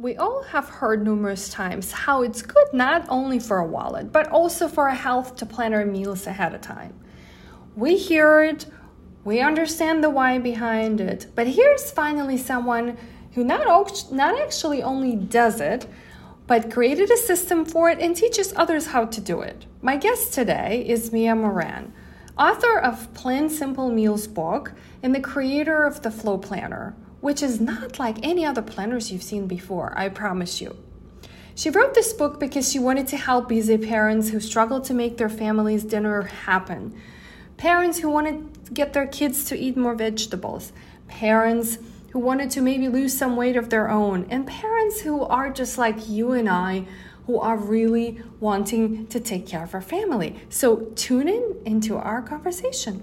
We all have heard numerous times how it's good not only for a wallet, but also for our health to plan our meals ahead of time. We hear it, we understand the why behind it, but here's finally someone who not, not actually only does it, but created a system for it and teaches others how to do it. My guest today is Mia Moran, author of Plan Simple Meals book and the creator of the Flow Planner which is not like any other planners you've seen before, I promise you. She wrote this book because she wanted to help busy parents who struggle to make their family's dinner happen. Parents who wanted to get their kids to eat more vegetables. Parents who wanted to maybe lose some weight of their own. And parents who are just like you and I, who are really wanting to take care of our family. So tune in into our conversation.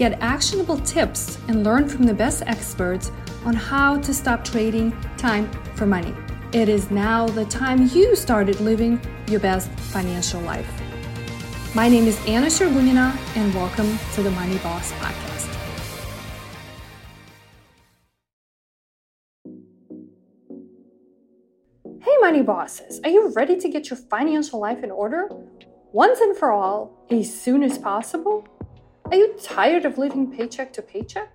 Get actionable tips and learn from the best experts on how to stop trading time for money. It is now the time you started living your best financial life. My name is Anna Shergunina, and welcome to the Money Boss Podcast. Hey, Money Bosses, are you ready to get your financial life in order? Once and for all, as soon as possible? Are you tired of living paycheck to paycheck?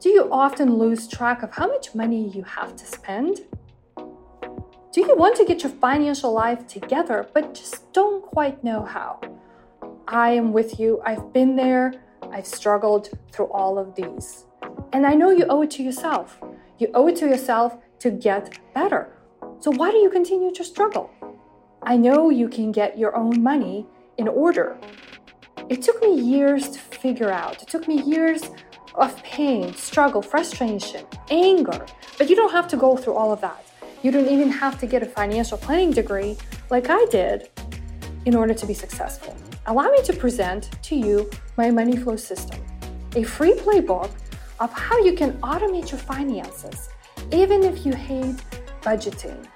Do you often lose track of how much money you have to spend? Do you want to get your financial life together but just don't quite know how? I am with you. I've been there. I've struggled through all of these. And I know you owe it to yourself. You owe it to yourself to get better. So why do you continue to struggle? I know you can get your own money in order. It took me years to figure out. It took me years of pain, struggle, frustration, anger. But you don't have to go through all of that. You don't even have to get a financial planning degree like I did in order to be successful. Allow me to present to you my money flow system, a free playbook of how you can automate your finances, even if you hate budgeting.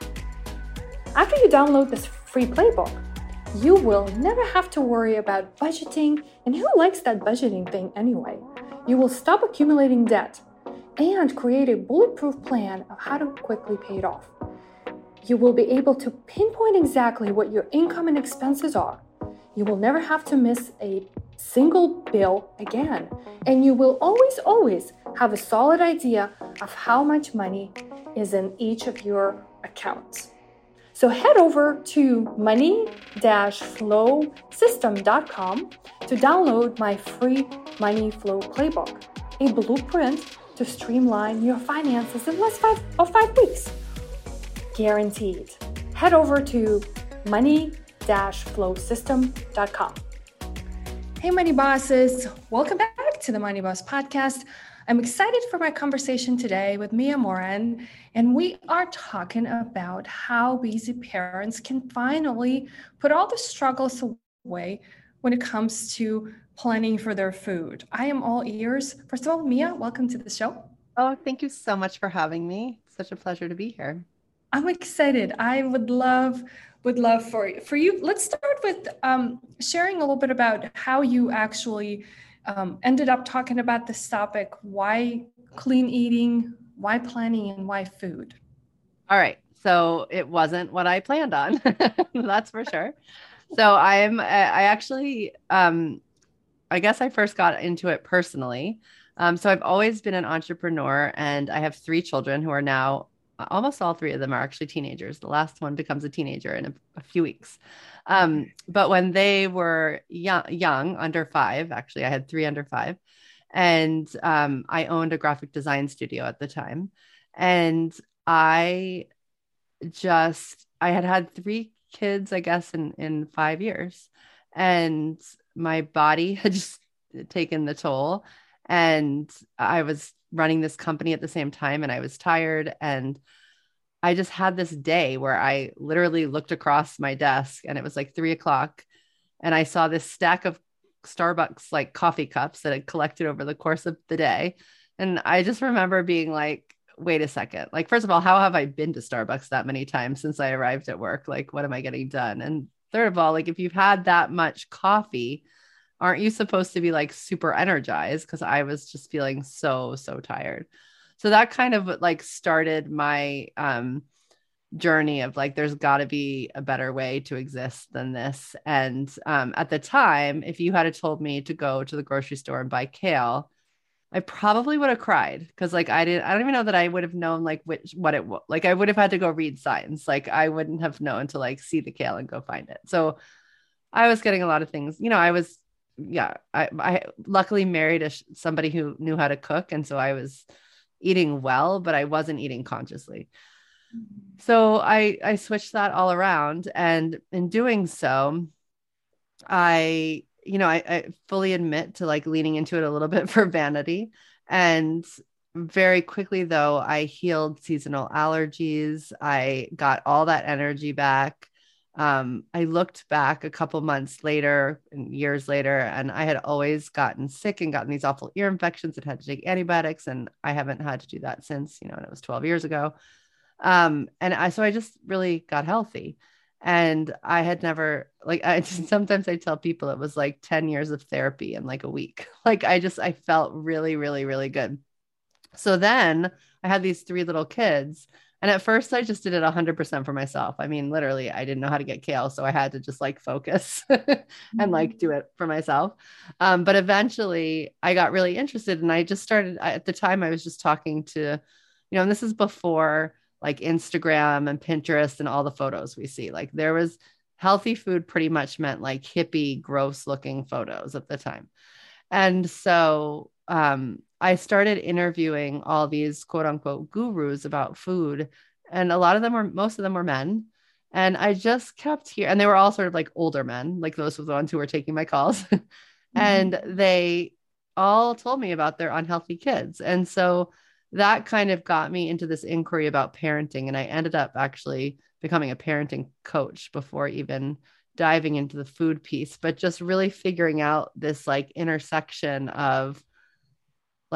After you download this free playbook, you will never have to worry about budgeting, and who likes that budgeting thing anyway? You will stop accumulating debt and create a bulletproof plan of how to quickly pay it off. You will be able to pinpoint exactly what your income and expenses are. You will never have to miss a single bill again. And you will always, always have a solid idea of how much money is in each of your accounts. So head over to money-flowsystem.com to download my free Money Flow Playbook, a blueprint to streamline your finances in less five of five weeks. Guaranteed. Head over to money-flowsystem.com. Hey, Money Bosses. Welcome back to the Money Boss Podcast. I'm excited for my conversation today with Mia Moran, and we are talking about how busy parents can finally put all the struggles away when it comes to planning for their food. I am all ears. First of all, Mia, welcome to the show. Oh, thank you so much for having me. Such a pleasure to be here. I'm excited. I would love would love for for you. Let's start with um, sharing a little bit about how you actually um, ended up talking about this topic why clean eating, why planning, and why food. All right. So it wasn't what I planned on. That's for sure. So I'm, I actually, um, I guess I first got into it personally. Um, so I've always been an entrepreneur and I have three children who are now almost all three of them are actually teenagers. The last one becomes a teenager in a, a few weeks. Um, but when they were young, young, under five, actually, I had three under five, and um, I owned a graphic design studio at the time, and I just I had had three kids, I guess, in in five years, and my body had just taken the toll, and I was running this company at the same time, and I was tired and I just had this day where I literally looked across my desk and it was like three o'clock and I saw this stack of Starbucks like coffee cups that had collected over the course of the day. And I just remember being like, wait a second. Like, first of all, how have I been to Starbucks that many times since I arrived at work? Like, what am I getting done? And third of all, like, if you've had that much coffee, aren't you supposed to be like super energized? Because I was just feeling so, so tired. So that kind of like started my um, journey of like, there's got to be a better way to exist than this. And um, at the time, if you had told me to go to the grocery store and buy kale, I probably would have cried because like I didn't I don't even know that I would have known like which what it was like I would have had to go read signs like I wouldn't have known to like see the kale and go find it. So I was getting a lot of things. You know, I was yeah, I I luckily married a somebody who knew how to cook and so I was eating well, but I wasn't eating consciously. So I I switched that all around and in doing so I you know, I, I fully admit to like leaning into it a little bit for vanity. And very quickly, though, I healed seasonal allergies. I got all that energy back. Um, I looked back a couple months later and years later, and I had always gotten sick and gotten these awful ear infections and had to take antibiotics. And I haven't had to do that since, you know, and it was 12 years ago. Um, and I, so I just really got healthy and i had never like i sometimes i tell people it was like 10 years of therapy in like a week like i just i felt really really really good so then i had these three little kids and at first i just did it 100% for myself i mean literally i didn't know how to get kale so i had to just like focus and like mm-hmm. do it for myself um, but eventually i got really interested and i just started at the time i was just talking to you know and this is before like Instagram and Pinterest and all the photos we see. Like there was healthy food pretty much meant like hippie, gross looking photos at the time. And so um, I started interviewing all these quote unquote gurus about food. And a lot of them were, most of them were men. And I just kept here, and they were all sort of like older men, like those were the ones who were taking my calls. mm-hmm. And they all told me about their unhealthy kids. And so that kind of got me into this inquiry about parenting. And I ended up actually becoming a parenting coach before even diving into the food piece, but just really figuring out this like intersection of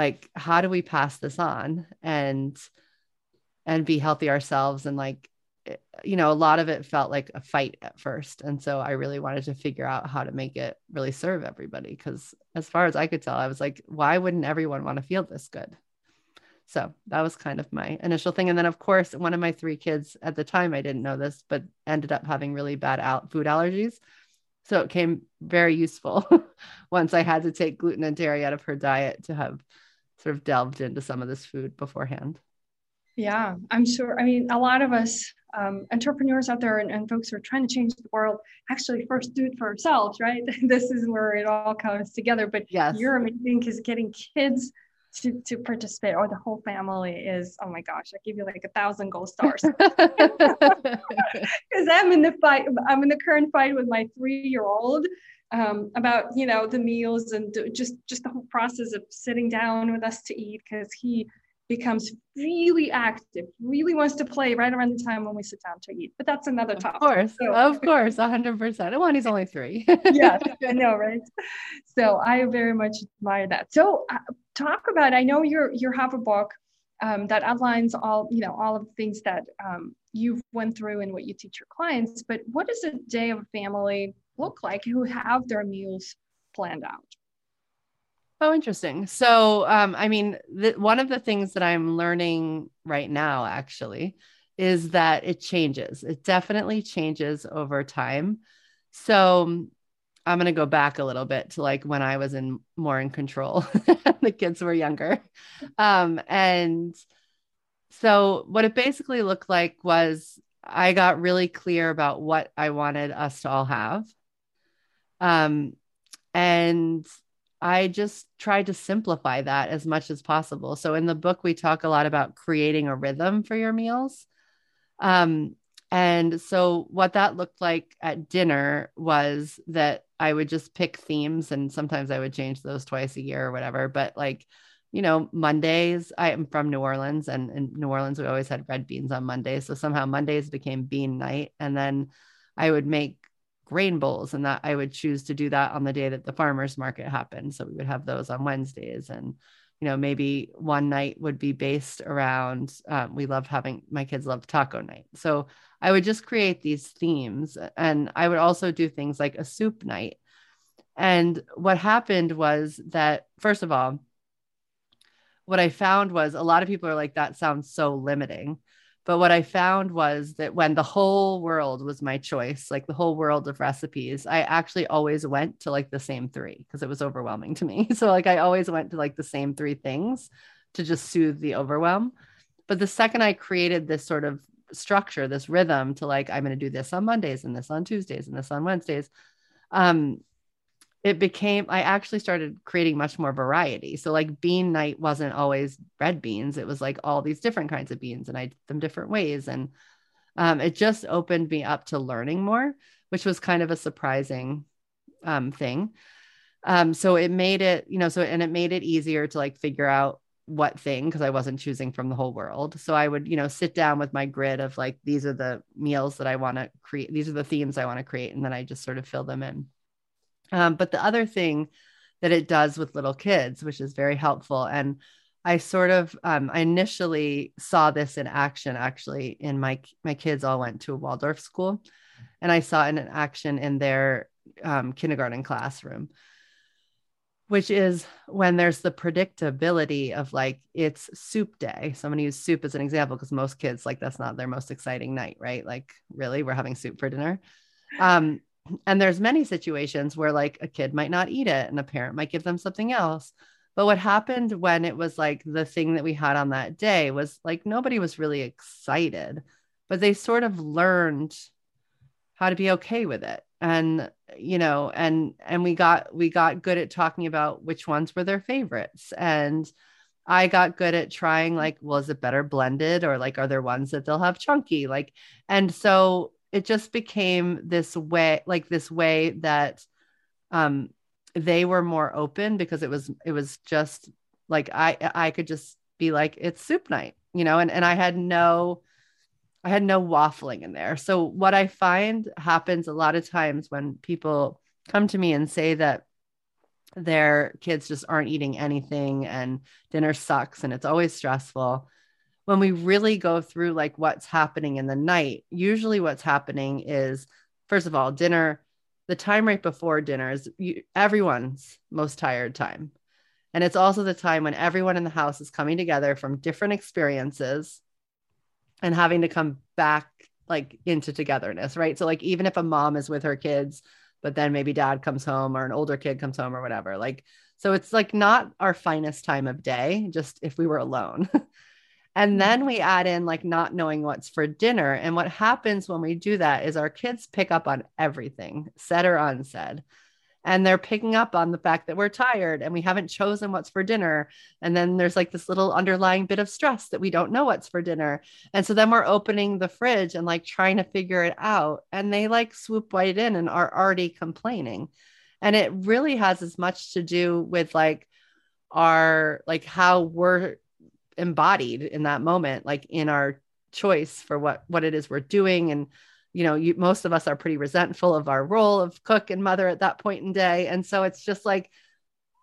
like, how do we pass this on and, and be healthy ourselves and like eh, you know a lot of it felt like a fight at first and so i really wanted to figure out how to make it really serve everybody because as far as i could tell i was like why wouldn't everyone want to feel this good so that was kind of my initial thing. And then, of course, one of my three kids at the time, I didn't know this, but ended up having really bad out food allergies. So it came very useful once I had to take gluten and dairy out of her diet to have sort of delved into some of this food beforehand. Yeah, I'm sure. I mean, a lot of us um, entrepreneurs out there and, and, folks who are trying to change the world actually first do it for ourselves, right? this is where it all comes together. But yes. you're amazing because getting kids to, to participate or the whole family is oh my gosh i give you like a thousand gold stars because i'm in the fight i'm in the current fight with my three year old um, about you know the meals and just just the whole process of sitting down with us to eat because he becomes really active, really wants to play right around the time when we sit down to eat. But that's another topic. Of course, so, of course, hundred percent. Well, he's only three. yeah, I know, right? So I very much admire that. So uh, talk about. I know you're you have a book um, that outlines all you know all of the things that um, you've went through and what you teach your clients. But what does a day of a family look like who have their meals planned out? Oh, interesting. So, um, I mean, the, one of the things that I'm learning right now, actually, is that it changes. It definitely changes over time. So, I'm going to go back a little bit to like when I was in more in control. the kids were younger. Um, and so, what it basically looked like was I got really clear about what I wanted us to all have. Um, and I just tried to simplify that as much as possible. So in the book, we talk a lot about creating a rhythm for your meals. Um, and so what that looked like at dinner was that I would just pick themes and sometimes I would change those twice a year or whatever. But like you know, Mondays, I am from New Orleans and in New Orleans, we always had red beans on Mondays. So somehow Mondays became bean night. And then I would make grain bowls and that I would choose to do that on the day that the farmer's market happened. So we would have those on Wednesdays and, you know, maybe one night would be based around, um, we loved having, my kids loved taco night. So I would just create these themes and I would also do things like a soup night. And what happened was that, first of all, what I found was a lot of people are like, that sounds so limiting. But what I found was that when the whole world was my choice, like the whole world of recipes, I actually always went to like the same three because it was overwhelming to me. So, like, I always went to like the same three things to just soothe the overwhelm. But the second I created this sort of structure, this rhythm to like, I'm going to do this on Mondays and this on Tuesdays and this on Wednesdays, um, it became i actually started creating much more variety. So like bean night wasn't always red beans. It was like all these different kinds of beans and i did them different ways. And um, it just opened me up to learning more which was kind of a surprising um, thing. Um, so it made it you know so and it made it easier to like figure out what thing because i wasn't choosing from the whole world. So i would you know sit down with my grid of like these are the meals that i want to create these are the themes i want to create and then i just sort of fill them in um, but the other thing that it does with little kids, which is very helpful, and I sort of um, I initially saw this in action actually in my my kids all went to a Waldorf school, and I saw it in action in their um, kindergarten classroom, which is when there's the predictability of like it's soup day. So I'm going to use soup as an example because most kids like that's not their most exciting night, right? Like really, we're having soup for dinner. Um, and there's many situations where like a kid might not eat it and a parent might give them something else. But what happened when it was like the thing that we had on that day was like nobody was really excited but they sort of learned how to be okay with it. And you know and and we got we got good at talking about which ones were their favorites. And I got good at trying like, well, is it better blended or like are there ones that they'll have chunky? Like, and so it just became this way like this way that um they were more open because it was it was just like i i could just be like it's soup night you know and and i had no i had no waffling in there. So what i find happens a lot of times when people come to me and say that their kids just aren't eating anything and dinner sucks and it's always stressful when we really go through like what's happening in the night, usually what's happening is first of all, dinner, the time right before dinner is everyone's most tired time. And it's also the time when everyone in the house is coming together from different experiences and having to come back like into togetherness, right? So, like, even if a mom is with her kids, but then maybe dad comes home or an older kid comes home or whatever, like, so it's like not our finest time of day, just if we were alone. And mm-hmm. then we add in like not knowing what's for dinner. And what happens when we do that is our kids pick up on everything, said or unsaid. And they're picking up on the fact that we're tired and we haven't chosen what's for dinner. And then there's like this little underlying bit of stress that we don't know what's for dinner. And so then we're opening the fridge and like trying to figure it out. And they like swoop right in and are already complaining. And it really has as much to do with like our, like how we're embodied in that moment like in our choice for what what it is we're doing. And you know you most of us are pretty resentful of our role of cook and mother at that point in day. And so it's just like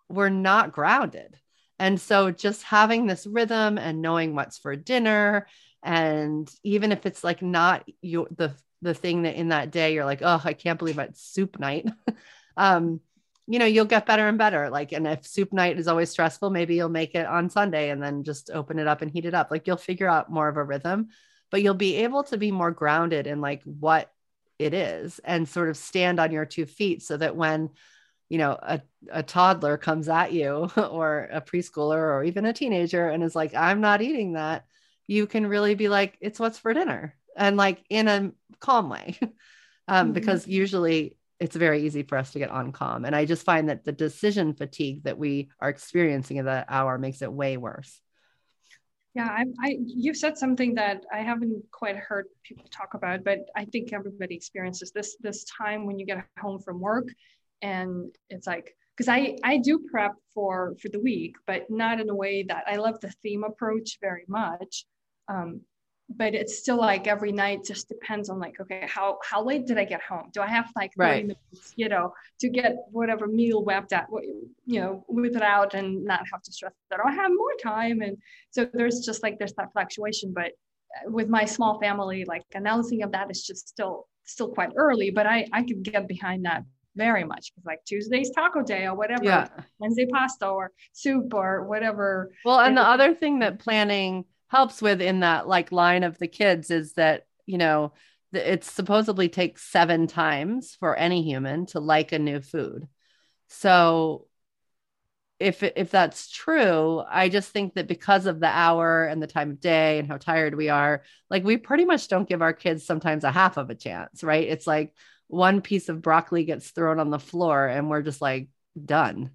we're not grounded. And so just having this rhythm and knowing what's for dinner and even if it's like not you the the thing that in that day you're like oh i can't believe it's soup night. Um you know, you'll get better and better. Like, and if soup night is always stressful, maybe you'll make it on Sunday and then just open it up and heat it up. Like, you'll figure out more of a rhythm, but you'll be able to be more grounded in like what it is and sort of stand on your two feet so that when, you know, a, a toddler comes at you or a preschooler or even a teenager and is like, I'm not eating that, you can really be like, it's what's for dinner and like in a calm way. um, mm-hmm. Because usually it's very easy for us to get on calm. And I just find that the decision fatigue that we are experiencing in that hour makes it way worse. Yeah, I, I you've said something that I haven't quite heard people talk about, but I think everybody experiences this this time when you get home from work, and it's like because I I do prep for for the week, but not in a way that I love the theme approach very much. Um, but it's still like every night just depends on like okay how how late did i get home do i have like right. minutes you know to get whatever meal webbed out you know whip it out and not have to stress that i have more time and so there's just like there's that fluctuation but uh, with my small family like announcing of that is just still still quite early but i i could get behind that very much because like Tuesday's taco day or whatever, yeah. Wednesday pasta or soup or whatever. Well, and the other thing that planning helps with in that like line of the kids is that, you know, it supposedly takes seven times for any human to like a new food. So if if that's true, I just think that because of the hour and the time of day and how tired we are, like we pretty much don't give our kids sometimes a half of a chance, right? It's like one piece of broccoli gets thrown on the floor and we're just like done.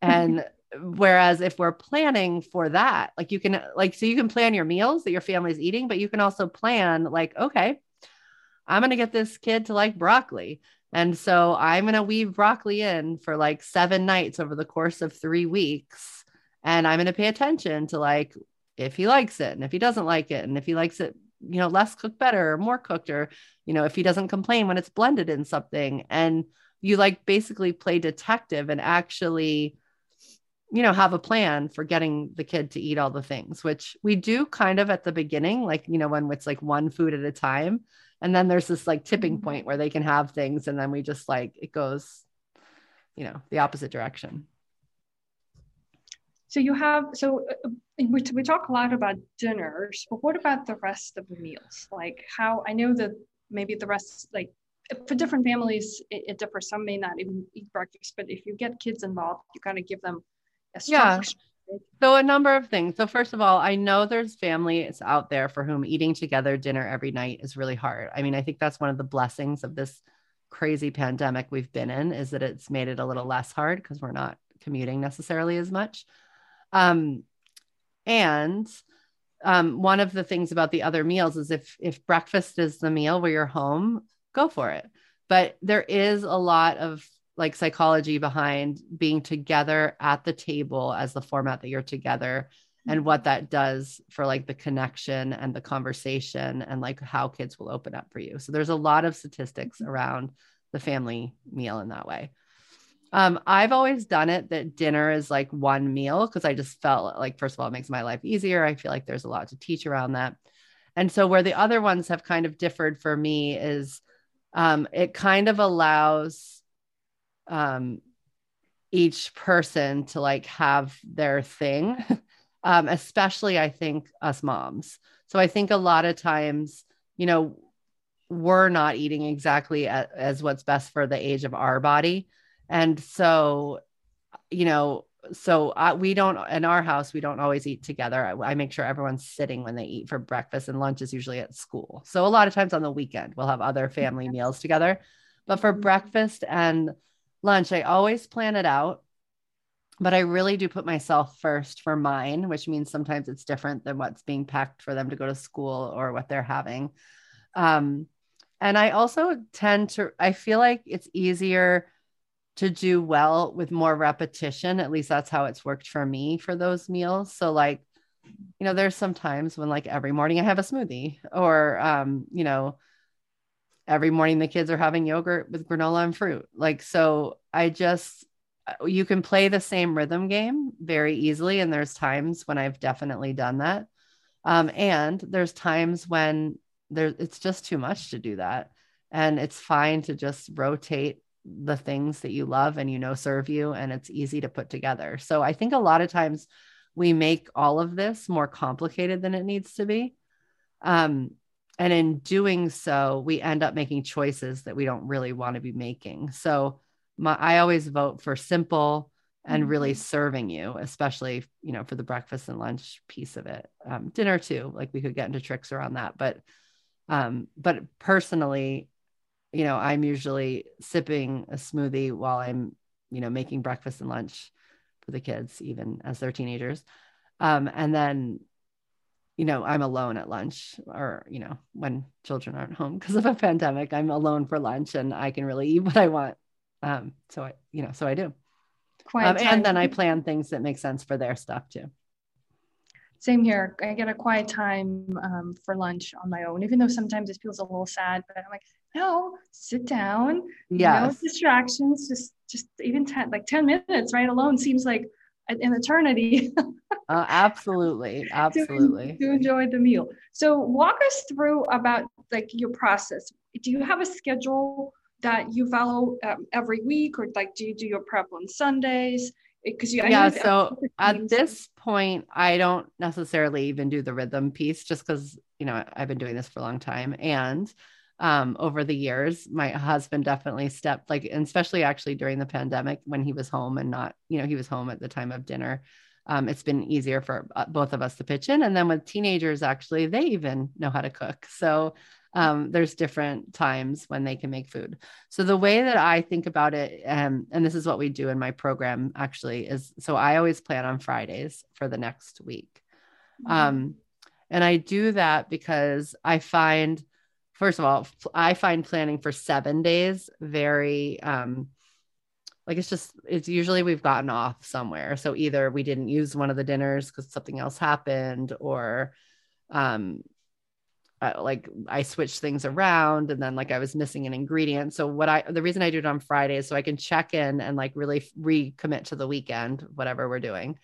And whereas if we're planning for that, like you can like so you can plan your meals that your family's eating, but you can also plan like okay, I'm going to get this kid to like broccoli. And so I'm going to weave broccoli in for like 7 nights over the course of 3 weeks and I'm going to pay attention to like if he likes it and if he doesn't like it and if he likes it you know less cooked better or more cooked or you know if he doesn't complain when it's blended in something and you like basically play detective and actually you know have a plan for getting the kid to eat all the things which we do kind of at the beginning like you know when it's like one food at a time and then there's this like tipping mm-hmm. point where they can have things and then we just like it goes you know the opposite direction so you have so uh, we, we talk a lot about dinners, but what about the rest of the meals? Like how I know that maybe the rest like for different families it, it differs. Some may not even eat breakfast, but if you get kids involved, you kind of give them. Yeah. So a number of things. So first of all, I know there's families out there for whom eating together dinner every night is really hard. I mean, I think that's one of the blessings of this crazy pandemic we've been in is that it's made it a little less hard because we're not commuting necessarily as much. Um, and um, one of the things about the other meals is if if breakfast is the meal where you're home, go for it. But there is a lot of like psychology behind being together at the table as the format that you're together and what that does for like the connection and the conversation and like how kids will open up for you. So there's a lot of statistics around the family meal in that way. Um, I've always done it that dinner is like one meal because I just felt like, first of all, it makes my life easier. I feel like there's a lot to teach around that. And so, where the other ones have kind of differed for me is um, it kind of allows um, each person to like have their thing, um, especially I think us moms. So, I think a lot of times, you know, we're not eating exactly as, as what's best for the age of our body. And so you know so uh, we don't in our house we don't always eat together. I, I, make sure everyone's sitting when they eat for breakfast and lunch is usually at school. So a lot of times on the weekend we'll have other family meals together. But for mm-hmm. breakfast and lunch i always plan it out but i really do put myself first for mine which means sometimes it's different than what's being packed for them to go to school or what they're having um, and i also tend to i feel like it's easier to do well with more repetition. At least that's how it's worked for me for those meals. So like, you know, there's some times when like every morning I have a smoothie or um, you know, every morning the kids are having yogurt with granola and fruit. Like so I just uh, you can play the same rhythm game very easily and there's times when I've definitely done that. Um, and there's times when there it's just too much to do that and it's fine to just rotate the things that you love and you know serve you and it's easy to put together. So I think a lot of times we make all of this more complicated than it needs to be. Um, and in doing so, we end up making choices that we don't really want to be making. So my, I always vote for simple and really mm-hmm. serving you, especially you know for the breakfast and lunch piece of it. Um, dinner too, like we could get into tricks around that, but um, but personally, you know, I'm usually sipping a smoothie while I'm, you know, making breakfast and lunch for the kids, even as they're teenagers. Um, and then, you know, I'm alone at lunch or, you know, when children aren't home because of a pandemic, I'm alone for lunch and I can really eat what I want. Um, so I, you know, so I do. Um, and then I plan things that make sense for their stuff too. Same here. I get a quiet time um, for lunch on my own, even though sometimes it feels a little sad. But I'm like, no, sit down. Yeah. No distractions. Just, just even ten, like ten minutes, right? Alone seems like an eternity. uh, absolutely, absolutely. to, to enjoy the meal. So walk us through about like your process. Do you have a schedule that you follow um, every week, or like do you do your prep on Sundays? because you yeah so at this point i don't necessarily even do the rhythm piece just because you know i've been doing this for a long time and um, over the years my husband definitely stepped like especially actually during the pandemic when he was home and not you know he was home at the time of dinner um, it's been easier for uh, both of us to pitch in and then with teenagers actually they even know how to cook so um, there's different times when they can make food. So the way that I think about it, um, and this is what we do in my program actually, is so I always plan on Fridays for the next week. Mm-hmm. Um, and I do that because I find, first of all, I find planning for seven days very, um, like it's just it's usually we've gotten off somewhere so either we didn't use one of the dinners because something else happened or um uh, like I switched things around and then like I was missing an ingredient. So what I the reason I do it on Fridays so I can check in and like really recommit to the weekend, whatever we're doing.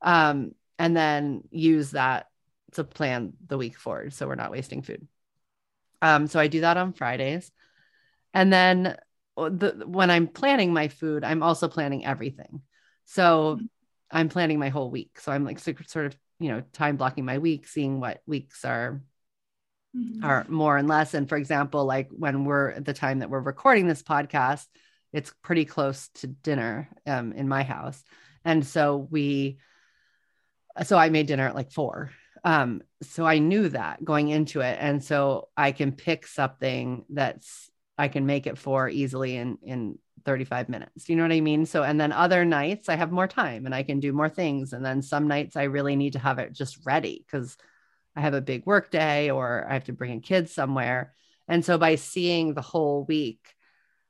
Um, and then use that to plan the week forward so we're not wasting food. Um, so I do that on Fridays. And then the, when I'm planning my food, I'm also planning everything. So I'm planning my whole week. So I'm like sort of, you know, time blocking my week, seeing what weeks are mm-hmm. or more and less. And for example, like when we're at the time that we're recording this podcast, it's pretty close to dinner um, in my house. And so we, so I made dinner at like four. Um, so I knew that going into it. And so I can pick something that's, I can make it for easily in, in 35 minutes. You know what I mean? So, and then other nights I have more time and I can do more things. And then some nights I really need to have it just ready because I have a big work day or I have to bring a kid somewhere. And so by seeing the whole week,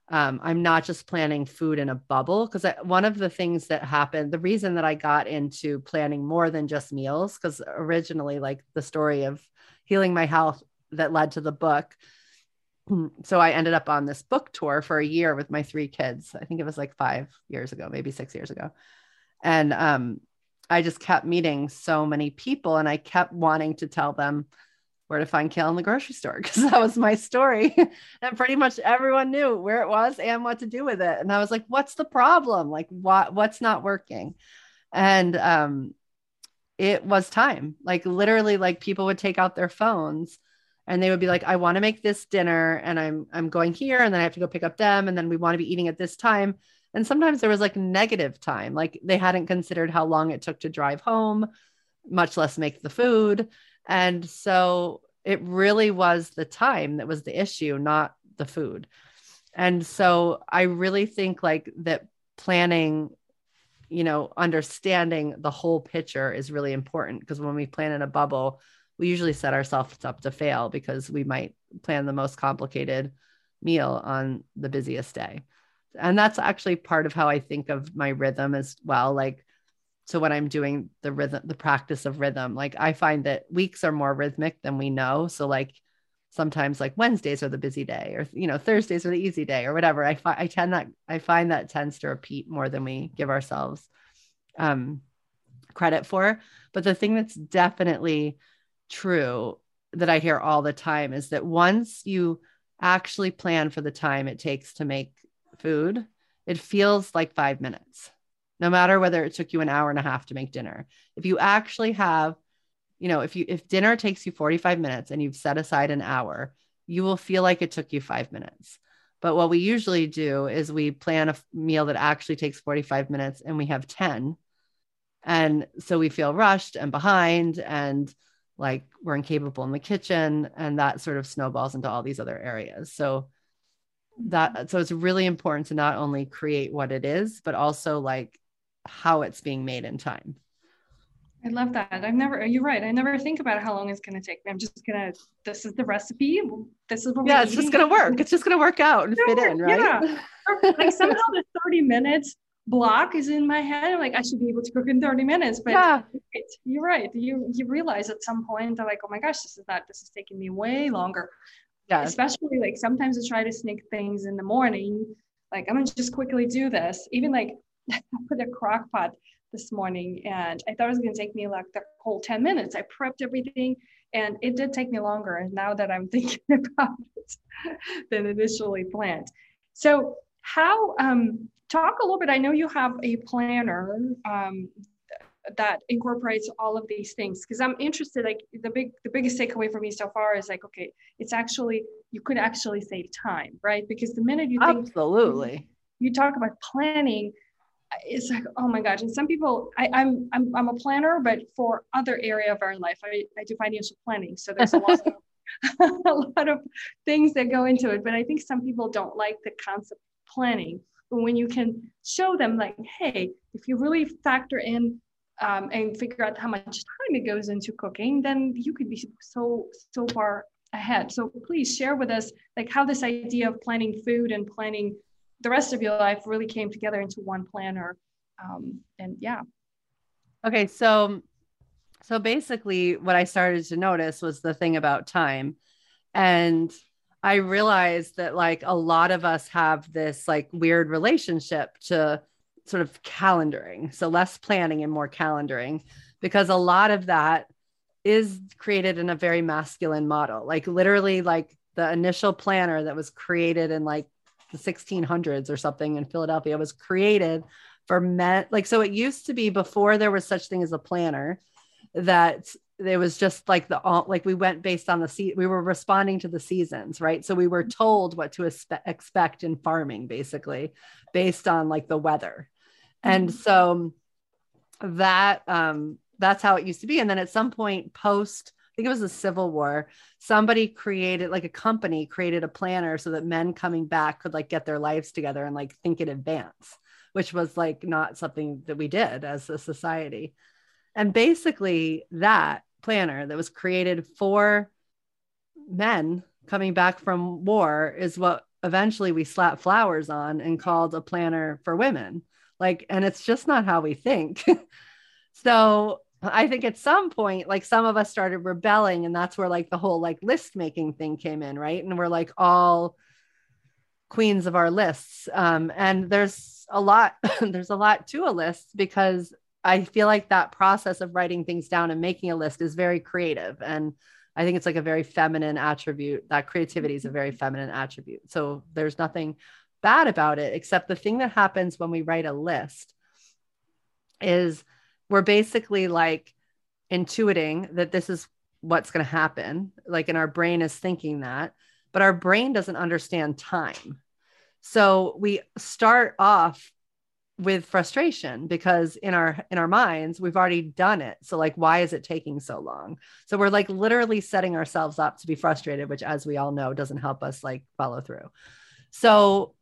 um, I'm not just planning food in a bubble because one of the things that happened, the reason that I got into planning more than just meals, because originally, like the story of healing my health that led to the book. So I ended up on this book tour for a year with my three kids. I think it was like five years ago, maybe six years ago. And um, I just kept meeting so many people and I kept wanting to tell them where to find kale in the grocery store because that was my story. and pretty much everyone knew where it was and what to do with it. And I was like, what's the problem? Like what what's not working? And um it was time. Like literally like people would take out their phones and they would be like, I want to make this dinner and I'm I'm going here and then I have to go pick up them and then we want to be eating at this time. And sometimes there was like negative time, like they hadn't considered how long it took to drive home, much less make the food. And so it really was the time that was the issue, not the food. And so I really think like that planning, you know, understanding the whole picture is really important because when we plan in a bubble, we usually set ourselves up to fail because we might plan the most complicated meal on the busiest day and that's actually part of how i think of my rhythm as well like so when i'm doing the rhythm the practice of rhythm. Like i find that weeks are more rhythmic than we know. So like sometimes like wednesdays are the busy day or you know thursdays are the easy day or whatever. I find i tend that i find that tends to repeat more than we give ourselves um credit for. But the thing that's definitely true that i hear all the time is that once you actually plan for the time it takes to make food, it feels like five minutes, no matter whether it took you an hour and a half to make dinner. If you actually have, you know, if you if dinner takes you 45 minutes and you've set aside an hour, you will feel like it took you five minutes. But what we usually do is we plan a meal that actually takes 45 minutes and we have 10. And so we feel rushed and behind and like we're incapable in the kitchen. And that sort of snowballs into all these other areas. So that so it's really important to not only create what it is but also like how it's being made in time i love that i've never you're right i never think about how long it's going to take me. i'm just gonna this is the recipe this is what yeah it's just gonna work it's just gonna work out and fit in right yeah like somehow the 30 minutes block is in my head. I'm like, I should be able to cook in 30 minutes. But yeah. you're right. You you realize at some point I'm like, oh my gosh, this is not this is taking me way longer. Yeah. Especially like sometimes I try to sneak things in the morning. Like I'm gonna just quickly do this. Even like I put a crock pot this morning and I thought it was gonna take me like the whole 10 minutes. I prepped everything and it did take me longer. And now that I'm thinking about it than initially planned. So how um talk a little bit. I know you have a planner um, that incorporates all of these things because I'm interested. Like the big, the biggest takeaway for me so far is like, okay, it's actually you could actually save time, right? Because the minute you think absolutely you talk about planning, it's like oh my gosh. And some people, I, I'm I'm I'm a planner, but for other area of our life, I, I do financial planning. So there's a lot of a lot of things that go into it. But I think some people don't like the concept of planning but when you can show them like hey if you really factor in um, and figure out how much time it goes into cooking then you could be so so far ahead so please share with us like how this idea of planning food and planning the rest of your life really came together into one planner um, and yeah okay so so basically what i started to notice was the thing about time and I realized that like a lot of us have this like weird relationship to sort of calendaring. So less planning and more calendaring because a lot of that is created in a very masculine model. Like literally like the initial planner that was created in like the 1600s or something in Philadelphia was created for men like so it used to be before there was such thing as a planner that it was just like the like we went based on the sea we were responding to the seasons right? So we were told what to espe- expect in farming basically based on like the weather. Mm-hmm. and so that um that's how it used to be. And then at some point post think it was the civil war somebody created like a company created a planner so that men coming back could like get their lives together and like think in advance which was like not something that we did as a society and basically, that planner that was created for men coming back from war is what eventually we slapped flowers on and called a planner for women. Like, and it's just not how we think. so I think at some point, like some of us started rebelling, and that's where like the whole like list making thing came in, right? And we're like all queens of our lists. Um, and there's a lot, there's a lot to a list because I feel like that process of writing things down and making a list is very creative. And I think it's like a very feminine attribute. That creativity is a very feminine attribute. So there's nothing bad about it, except the thing that happens when we write a list is we're basically like intuiting that this is what's going to happen. Like, and our brain is thinking that, but our brain doesn't understand time. So we start off with frustration because in our in our minds we've already done it so like why is it taking so long so we're like literally setting ourselves up to be frustrated which as we all know doesn't help us like follow through so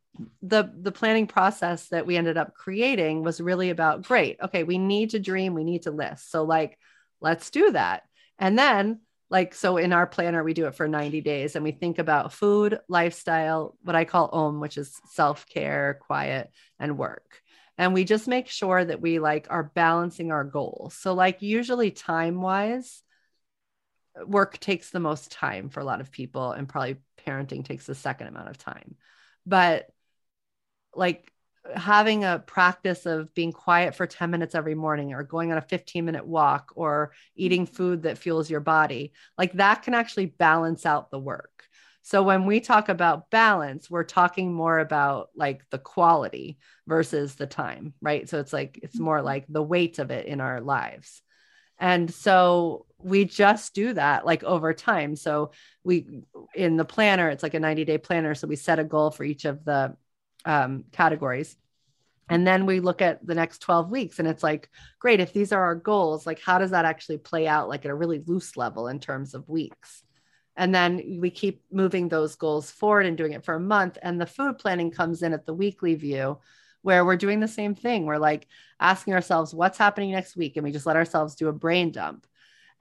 the the planning process that we ended up creating was really about great okay we need to dream we need to list. So like let's do that. And then like so in our planner we do it for 90 days and we think about food lifestyle what i call om which is self-care quiet and work. And we just make sure that we like are balancing our goals. So like usually time wise work takes the most time for a lot of people and probably parenting takes the second amount of time. But like having a practice of being quiet for 10 minutes every morning or going on a 15 minute walk or eating food that fuels your body like that can actually balance out the work so when we talk about balance, we're talking more about like the quality versus the time, right? So it's like, it's more mm-hmm. like the weight of it in our lives. And so we just do that like over time. So we, in the planner, it's like a 90 day planner. So we set a goal for each of the um, categories. And then we look at the next 12 weeks and it's like, great, if these are our goals, like how does that actually play out like at a really loose level in terms of weeks? And then we keep moving those goals forward and doing it for a month. And the food planning comes in at the weekly view where we're doing the same thing. We're like asking ourselves, what's happening next week? And we just let ourselves do a brain dump.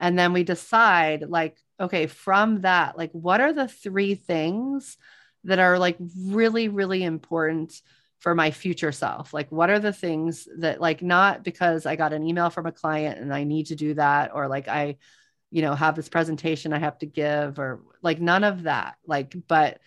And then we decide, like, okay, from that, like, what are the three things that are like really, really important for my future self. Like what are the things that like not because i got an email from a client and i need to do that or like i you know have this presentation i have to give or like none of that. Like but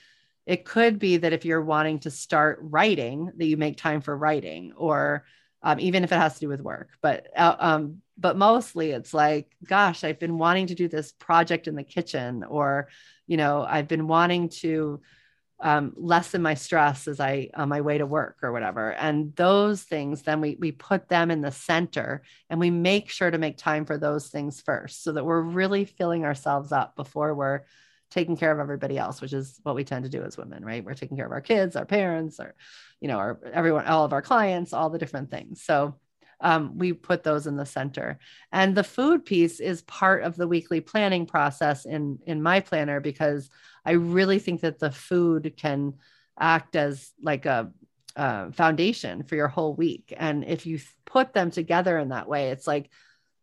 it could be that if you're wanting to start writing that you make time for writing or um, even if it has to do with work. But uh, um, but mostly it's like gosh i've been wanting to do this project in the kitchen or you know i've been wanting to um, lessen my stress as I on my way to work or whatever. And those things, then we we put them in the center and we make sure to make time for those things first, so that we're really filling ourselves up before we're taking care of everybody else, which is what we tend to do as women, right? We're taking care of our kids, our parents, or you know, our everyone, all of our clients, all the different things. So um, we put those in the center. And the food piece is part of the weekly planning process in in my planner because I really think that the food can act as like a uh, foundation for your whole week. And if you put them together in that way, it's like,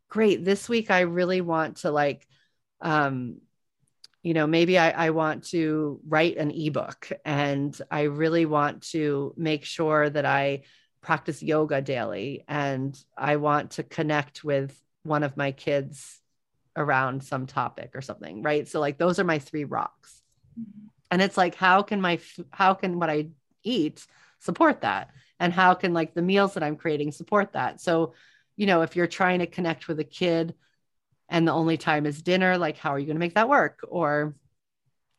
great, this week I really want to like, um, you know, maybe I, I want to write an ebook and I really want to make sure that I practice yoga daily and I want to connect with one of my kids around some topic or something, right? So, like, those are my three rocks. And it's like how can my how can what i eat support that? And how can like the meals that i'm creating support that? So you know if you're trying to connect with a kid and the only time is dinner like how are you going to make that work? Or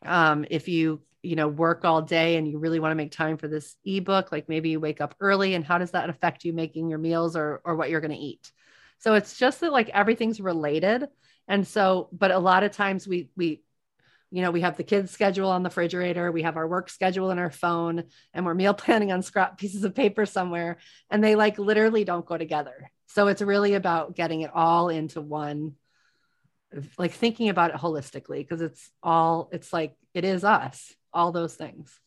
um, if you you know work all day and you really want to make time for this ebook like maybe you wake up early and how does that affect you making your meals or or what you're going to eat? So it's just that like everything's related. And so but a lot of times we we you know, we have the kids' schedule on the refrigerator, we have our work schedule in our phone, and we're meal planning on scrap pieces of paper somewhere, and they like literally don't go together. So it's really about getting it all into one, like thinking about it holistically, because it's all, it's like it is us, all those things.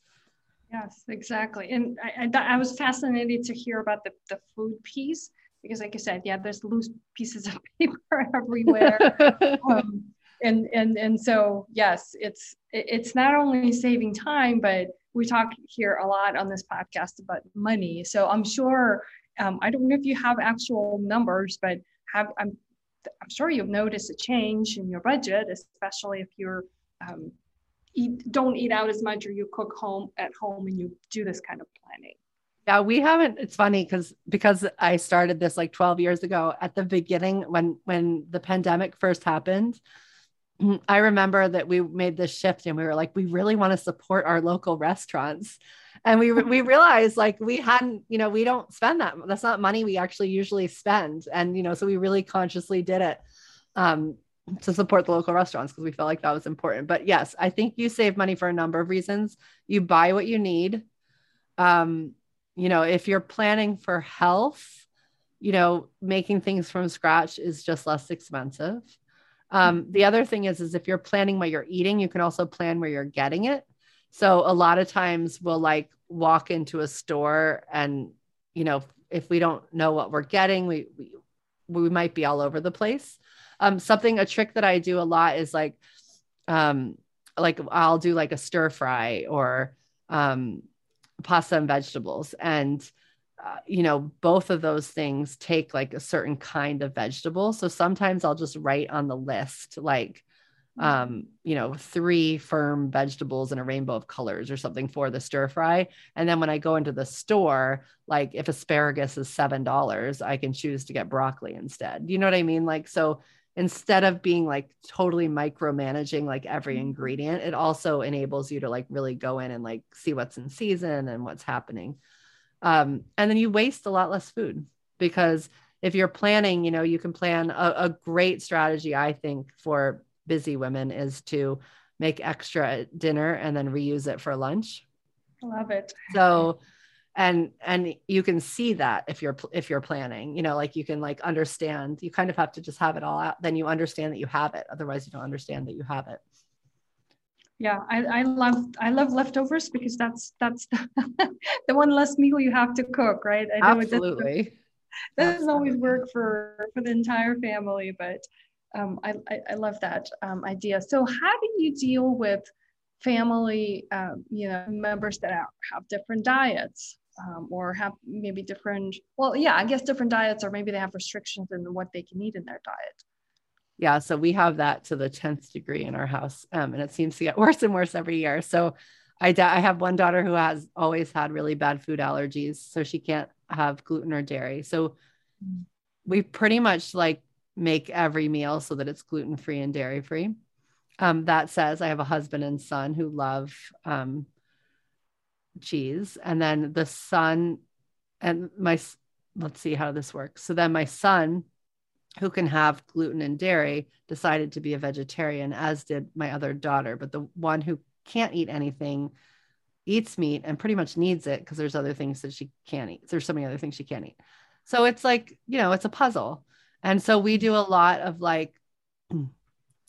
Yes, exactly. And I, I, I was fascinated to hear about the, the food piece because, like I said, yeah, there's loose pieces of paper everywhere. um, and and and so yes it's it's not only saving time but we talk here a lot on this podcast about money so i'm sure um, i don't know if you have actual numbers but have i'm i'm sure you've noticed a change in your budget especially if you're um, eat don't eat out as much or you cook home at home and you do this kind of planning yeah, we haven't. It's funny because because I started this like 12 years ago at the beginning when when the pandemic first happened. I remember that we made this shift and we were like, we really want to support our local restaurants. And we we realized like we hadn't, you know, we don't spend that. That's not money we actually usually spend. And you know, so we really consciously did it um, to support the local restaurants because we felt like that was important. But yes, I think you save money for a number of reasons. You buy what you need. Um, you know, if you're planning for health, you know, making things from scratch is just less expensive. Um, the other thing is, is if you're planning what you're eating, you can also plan where you're getting it. So a lot of times we'll like walk into a store and, you know, if we don't know what we're getting, we, we, we might be all over the place. Um, something, a trick that I do a lot is like, um, like I'll do like a stir fry or, um, pasta and vegetables. And, uh, you know, both of those things take like a certain kind of vegetable. So sometimes I'll just write on the list, like, mm. um, you know, three firm vegetables in a rainbow of colors or something for the stir fry. And then when I go into the store, like if asparagus is $7, I can choose to get broccoli instead. You know what I mean? Like, so instead of being like totally micromanaging like every mm-hmm. ingredient, it also enables you to like really go in and like see what's in season and what's happening. Um, and then you waste a lot less food because if you're planning, you know, you can plan a, a great strategy, I think, for busy women is to make extra dinner and then reuse it for lunch. I love it. So, and and you can see that if you're if you're planning you know like you can like understand you kind of have to just have it all out then you understand that you have it otherwise you don't understand that you have it. Yeah I, I love i love leftovers because that's that's the, the one less meal you have to cook right? I know absolutely it doesn't, doesn't always work for for the entire family but um, I, I, I love that um, idea. So how do you deal with family um, you know members that are, have different diets um, or have maybe different well yeah i guess different diets or maybe they have restrictions in what they can eat in their diet. Yeah so we have that to the 10th degree in our house um, and it seems to get worse and worse every year. So I, I have one daughter who has always had really bad food allergies so she can't have gluten or dairy. So mm. we pretty much like make every meal so that it's gluten free and dairy free um, that says i have a husband and son who love um, cheese and then the son and my let's see how this works. So then my son who can have gluten and dairy decided to be a vegetarian as did my other daughter. But the one who can't eat anything eats meat and pretty much needs it because there's other things that she can't eat. There's so many other things she can't eat. So it's like you know it's a puzzle. And so we do a lot of like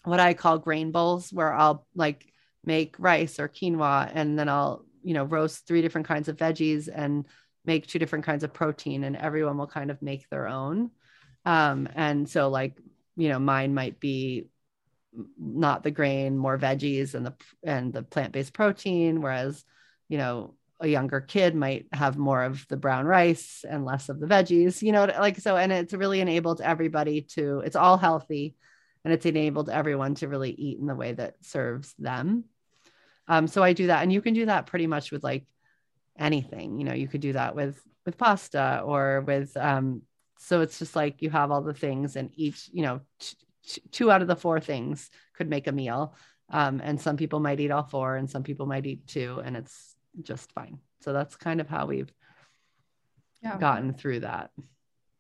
what i call grain bowls where i'll like make rice or quinoa and then i'll you know roast three different kinds of veggies and make two different kinds of protein and everyone will kind of make their own. Um, and so like you know mine might be not the grain more veggies and the and the plant-based protein whereas you know a younger kid might have more of the brown rice and less of the veggies you know like so and it's really enabled everybody to it's all healthy and it's enabled everyone to really eat in the way that serves them um, so I do that, and you can do that pretty much with like anything. You know, you could do that with with pasta or with. Um, so it's just like you have all the things, and each you know t- two out of the four things could make a meal. Um, and some people might eat all four, and some people might eat two, and it's just fine. So that's kind of how we've yeah. gotten through that.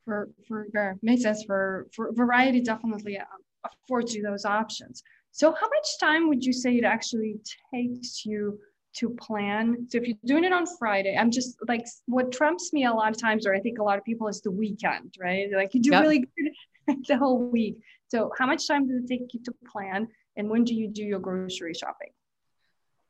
For for makes sense for for variety definitely uh, affords you those options. So how much time would you say it actually takes you to plan? So if you're doing it on Friday, I'm just like what trumps me a lot of times, or I think a lot of people is the weekend, right? Like you do yep. really good the whole week. So how much time does it take you to plan? And when do you do your grocery shopping?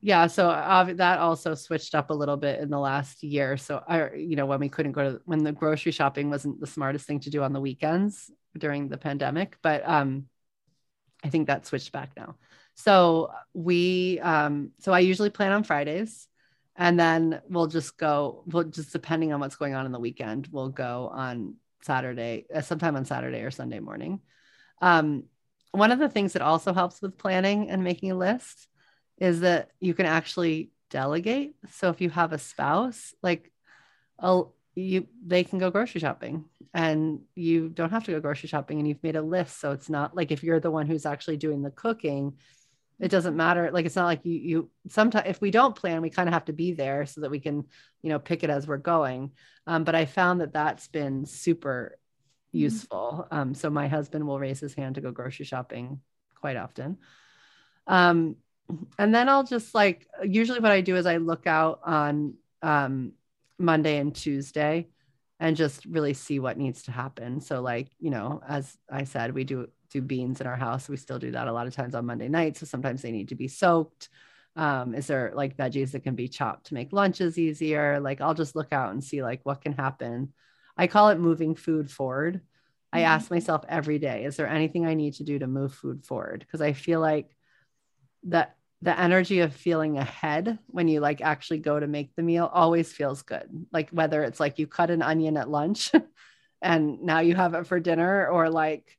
yeah so uh, that also switched up a little bit in the last year so i you know when we couldn't go to when the grocery shopping wasn't the smartest thing to do on the weekends during the pandemic but um I think that switched back now. So we, um, so I usually plan on Fridays and then we'll just go, we'll just depending on what's going on in the weekend, we'll go on Saturday, uh, sometime on Saturday or Sunday morning. Um, one of the things that also helps with planning and making a list is that you can actually delegate. So if you have a spouse, like a, you they can go grocery shopping and you don't have to go grocery shopping and you've made a list. So it's not like if you're the one who's actually doing the cooking it doesn't matter. Like it's not like you you sometimes if we don't plan we kind of have to be there so that we can you know pick it as we're going. Um, but i found that that's been super mm-hmm. useful. Um, so my husband will raise his hand to go grocery shopping quite often. Um, and then i'll just like usually what i do is i look out on um, Monday and Tuesday and just really see what needs to happen. So like, you know, as I said, we do do beans in our house. We still do that a lot of times on Monday nights. So sometimes they need to be soaked. Um, is there like veggies that can be chopped to make lunches easier? Like I'll just look out and see like what can happen. I call it moving food forward. Mm-hmm. I ask myself every day, is there anything I need to do to move food forward? Because I feel like that the energy of feeling ahead when you like actually go to make the meal always feels good. Like whether it's like you cut an onion at lunch and now you have it for dinner or like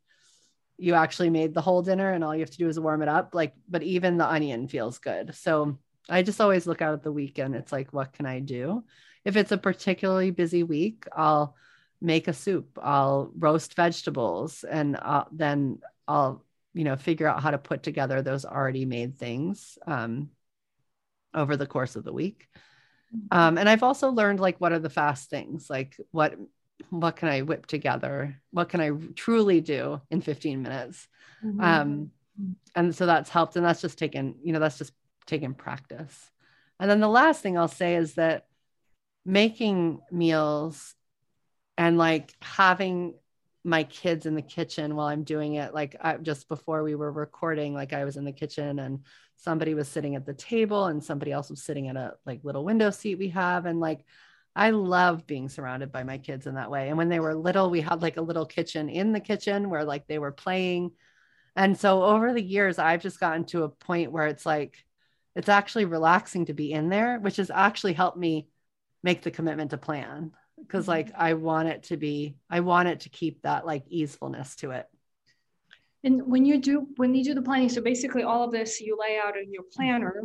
you actually made the whole dinner and all you have to do is warm it up like but even the onion feels good. So I just always look out at the weekend. It's like what can I do? If it's a particularly busy week, I'll make a soup. I'll roast vegetables and I'll, then I'll you know figure out how to put together those already made things um, over the course of the week. Mm-hmm. um, and i've also learned like what are the fast things? Like what what can i whip together? What can i truly do in 15 minutes? Mm-hmm. um, and so that's helped and that's just taken you know that's just taken practice. And then the last thing i'll say is that making meals and like having my kids in the kitchen while I'm doing it. Like I, just before we were recording, like I was in the kitchen and somebody was sitting at the table and somebody else was sitting at a like little window seat we have. And like, I love being surrounded by my kids in that way. And when they were little, we had like a little kitchen in the kitchen where like they were playing. And so over the years, I've just gotten to a point where it's like, it's actually relaxing to be in there, which has actually helped me make the commitment to plan because mm-hmm. like I want it to be I want it to keep that like easefulness to it. And when you do when you do the planning, so basically all of this you lay out in your mm-hmm. planner.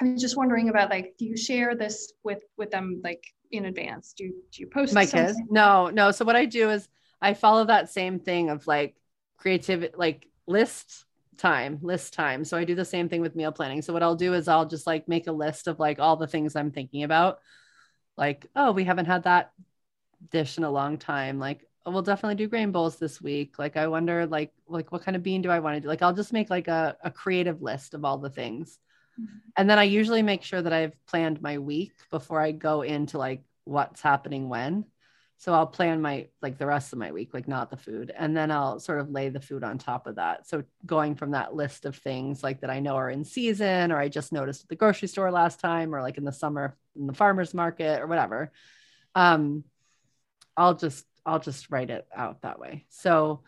I'm just wondering about like, do you share this with with them like in advance? Do you do you post my something? kids? No, no. So what I do is I follow that same thing of like creativity, like list time, list time. So I do the same thing with meal planning. So what I'll do is I'll just like make a list of like all the things I'm thinking about. Like, oh, we haven't had that dish in a long time. Like, oh, we'll definitely do grain bowls this week. Like, I wonder, like, like what kind of bean do I want to do? Like, I'll just make like a, a creative list of all the things. Mm-hmm. And then I usually make sure that I've planned my week before I go into like what's happening when. So I'll plan my like the rest of my week, like not the food, and then I'll sort of lay the food on top of that. So going from that list of things like that I know are in season, or I just noticed at the grocery store last time, or like in the summer in the farmers market, or whatever. Um, I'll just I'll just write it out that way. So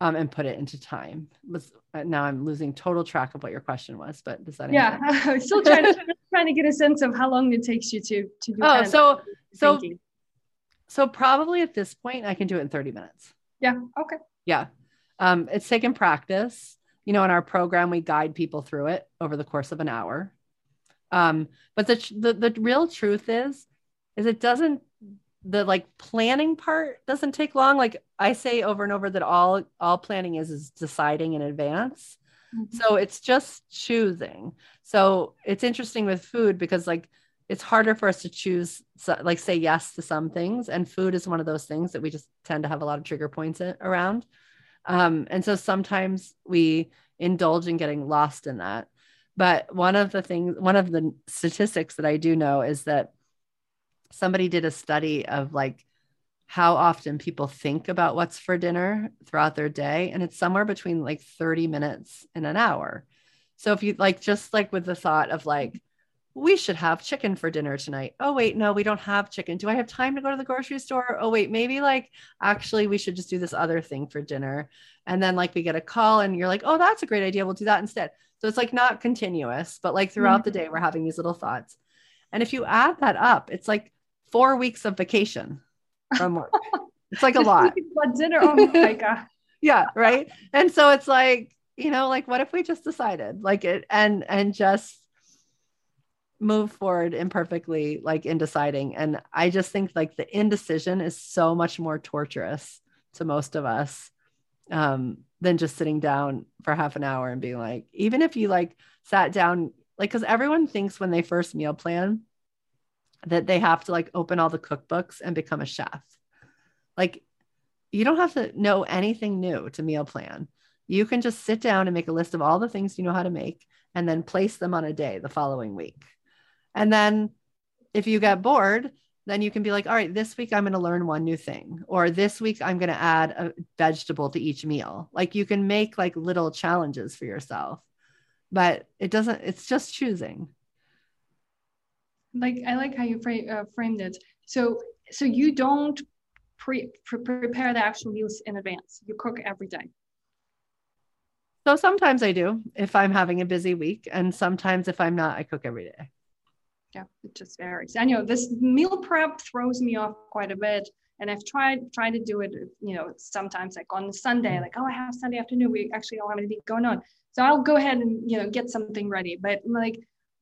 um, and put it into time. Was uh, now I'm losing total track of what your question was, but does that? Yeah, I'm still trying to trying to get a sense of how long it takes you to to do. Oh, so so so probably at this point I can do it in 30 minutes. Yeah. Okay. Yeah. Um, it's taken practice. You know, in our program, we guide people through it over the course of an hour. Um, but the, the the real truth is, is it doesn't the like planning part doesn't take long. Like i say over and over that all all planning is is deciding in advance. Mm-hmm. so it's just choosing. So it's interesting with food because like it's harder for us to choose like say yes to some things and food is one of those things that we just tend to have a lot of trigger points around. Um, and so sometimes we indulge in getting lost in that but one of the things one of the statistics that i do know is that somebody did a study of like how often people think about what's for dinner throughout their day and it's somewhere between like 30 minutes and an hour. So if you like just like with the thought of like we should have chicken for dinner tonight. Oh wait no we don't have chicken. Do i have time to go to the grocery store? Oh wait maybe like actually we should just do this other thing for dinner. And then like we get a call and you're like oh that's a great idea. We'll do that instead so it's like not continuous but like throughout mm-hmm. the day we're having these little thoughts and if you add that up it's like four weeks of vacation from work. it's like a lot. dinner. Oh my god. yeah, right. And so it's like, you know, like what if we just decided like it and and just move forward imperfectly like in deciding and i just think like the indecision is so much more torturous to most of us um than just sitting down for half an hour and being like even if you like sat down like because everyone thinks when they first meal plan that they have to like open all the cookbooks and become a chef. Like you don't have to know anything new to meal plan. You can just sit down and make a list of all the things you know how to make and then place them on a day the following week. And then if you get bored, then you can be like, all right, this week I'm going to learn one new thing, or this week I'm going to add a vegetable to each meal. Like you can make like little challenges for yourself, but it doesn't, it's just choosing like I like how you frame, uh, framed it. So so you don't pre, pre prepare the actual meals in advance. You cook every day. So sometimes I do if I'm having a busy week, and sometimes if I'm not, I cook every day. Yeah, it just varies. I know this meal prep throws me off quite a bit, and I've tried tried to do it. You know, sometimes like on Sunday, like oh, I have Sunday afternoon. We actually don't have anything going on, so I'll go ahead and you know get something ready. But like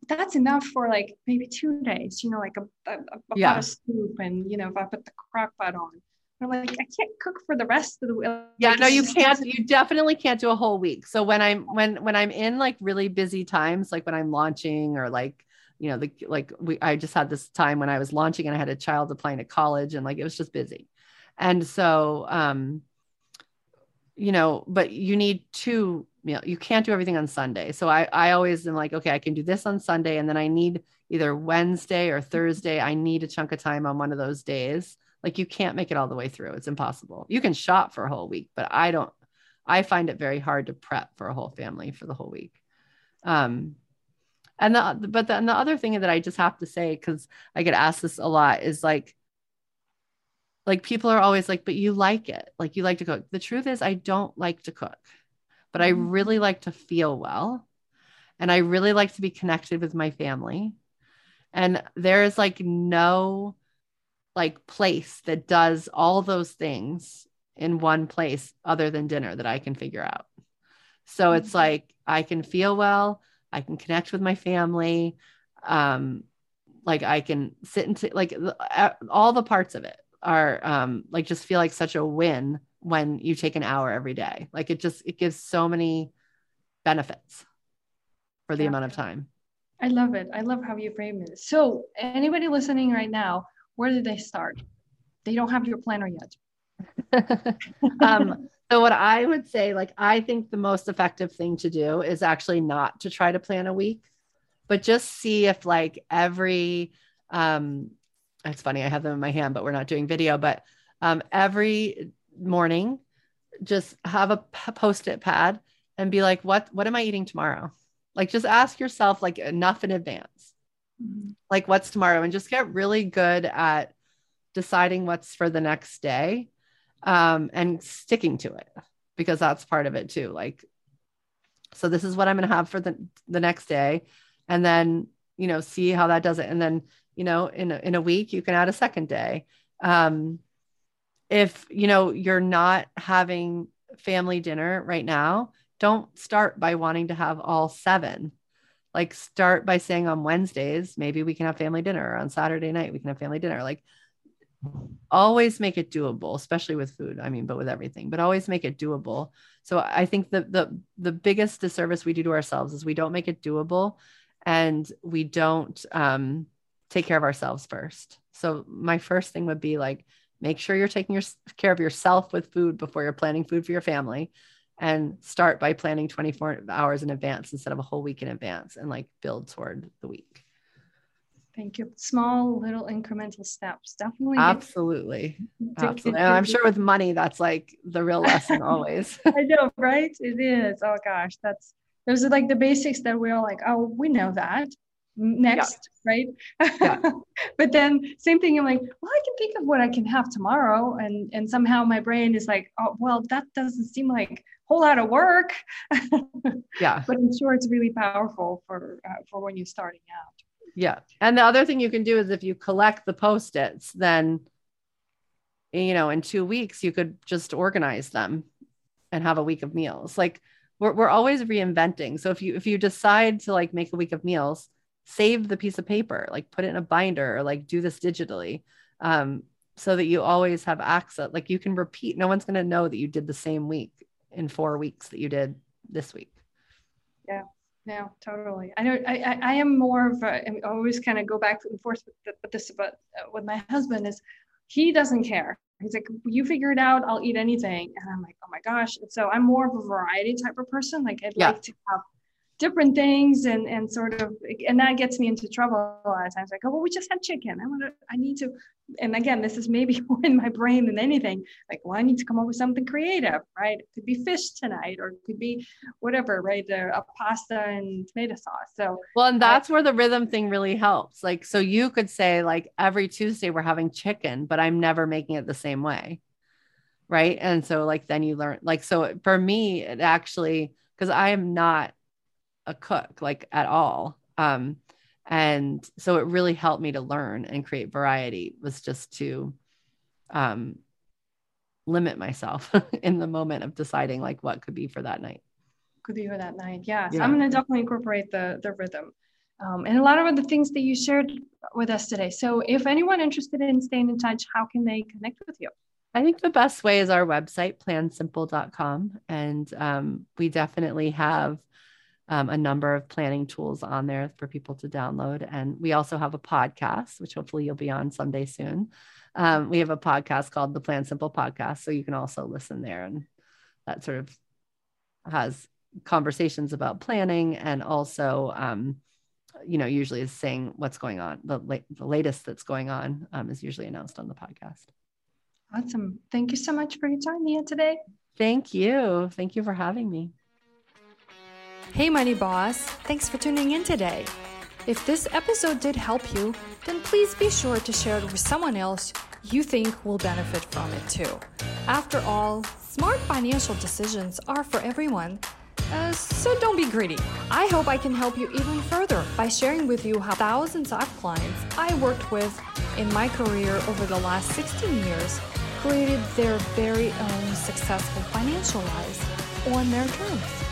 that's enough for like maybe two days, you know, like a, a, a yeah. pot of soup and, you know, if I put the crock pot on. I'm like, I can't cook for the rest of the week. Yeah, like, no, you can't. You definitely can't do a whole week. So when I'm when when I'm in like really busy times, like when I'm launching or like you know the like we I just had this time when I was launching and I had a child applying to college and like it was just busy, and so um, you know, but you need two you know, you can't do everything on Sunday. So I, I always am like, okay, I can do this on Sunday. And then I need either Wednesday or Thursday. I need a chunk of time on one of those days. Like you can't make it all the way through. It's impossible. You can shop for a whole week, but I don't, I find it very hard to prep for a whole family for the whole week. Um, and the, but then the other thing that I just have to say, cause I get asked this a lot is like, like people are always like, but you like it. Like you like to cook. The truth is I don't like to cook but I mm-hmm. really like to feel well. And I really like to be connected with my family. And there is like no like place that does all those things in one place other than dinner that I can figure out. So it's mm-hmm. like I can feel well, I can connect with my family, um, like I can sit into like all the parts of it are um, like just feel like such a win when you take an hour every day. Like it just it gives so many benefits for the yeah. amount of time. I love it. I love how you frame it. So anybody listening right now, where did they start? They don't have your planner yet. um, so what I would say, like I think the most effective thing to do is actually not to try to plan a week, but just see if like every um it's funny, I have them in my hand, but we're not doing video, but um every morning just have a post-it pad and be like, what what am I eating tomorrow? Like just ask yourself like enough in advance. Mm-hmm. Like what's tomorrow and just get really good at deciding what's for the next day um, and sticking to it because that's part of it too. Like, so this is what I'm going to have for the, the next day. And then, you know, see how that does it. And then, you know, in a, in a week, you can add a second day. Um, if, you know, you're not having family dinner right now, don't start by wanting to have all seven. Like start by saying on Wednesdays, maybe we can have family dinner or on Saturday night, we can have family dinner. Like always make it doable, especially with food. I mean, but with everything, but always make it doable. So I think the the the biggest disservice we do to ourselves is we don't make it doable and we don't um, take care of ourselves first. So my first thing would be like make sure you're taking your, care of yourself with food before you're planning food for your family and start by planning 24 hours in advance instead of a whole week in advance and like build toward the week. Thank you. Small little incremental steps. Definitely. Absolutely. Absolutely. And I'm sure with money, that's like the real lesson always. I know, right? It is. Oh gosh, that's those are like the basics that we're like, oh, we know that next yeah. right yeah. but then same thing i'm like well i can think of what i can have tomorrow and and somehow my brain is like oh well that doesn't seem like a whole lot of work yeah but i'm sure it's really powerful for uh, for when you're starting out yeah and the other thing you can do is if you collect the post-its then you know in two weeks you could just organize them and have a week of meals like we're, we're always reinventing so if you if you decide to like make a week of meals save the piece of paper, like put it in a binder or like do this digitally. Um, so that you always have access. Like you can repeat. No one's going to know that you did the same week in four weeks that you did this week. Yeah, no, totally. I know. I I, I am more of a. I always kind of go back and forth with, with this, but uh, with my husband is, he doesn't care. He's like, you figure it out. I'll eat anything. And I'm like, oh my gosh. so I'm more of a variety type of person. Like I'd yeah. like to have different things and and sort of and that gets me into trouble a lot of times. Like oh well we just had chicken. I want to i need to and again this is maybe more in my brain than anything. Like well i need to come up with something creative right? It could be fish tonight or it could be whatever right? A, a pasta and tomato sauce. So well and that's where the rhythm thing really helps. Like so you could say like every tuesday we're having chicken but i'm never making it the same way right? And so like then you learn like so for me it actually because i am not a cook like at all. Um, and so it really helped me to learn and create variety was just to um, limit myself in the moment of deciding like what could be for that night. Could be for that night. Yeah. So. I'm going to definitely incorporate the, the rhythm. Um, and a lot of the things that you shared with us today. So if anyone interested in staying in touch, how can they connect with you? I think the best way is our website, plansimple.com. And um, we definitely have um, a number of planning tools on there for people to download. And we also have a podcast, which hopefully you'll be on someday soon. Um, we have a podcast called the Plan Simple Podcast. So you can also listen there. And that sort of has conversations about planning and also, um, you know, usually is saying what's going on. The, la- the latest that's going on um, is usually announced on the podcast. Awesome. Thank you so much for your time, Mia, today. Thank you. Thank you for having me. Hey, Money Boss! Thanks for tuning in today. If this episode did help you, then please be sure to share it with someone else you think will benefit from it too. After all, smart financial decisions are for everyone. Uh, so don't be greedy. I hope I can help you even further by sharing with you how thousands of clients I worked with in my career over the last 16 years created their very own successful financial lives on their terms.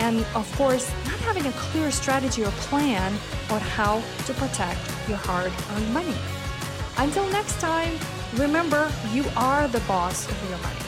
and of course, not having a clear strategy or plan on how to protect your hard earned money. Until next time, remember you are the boss of your money.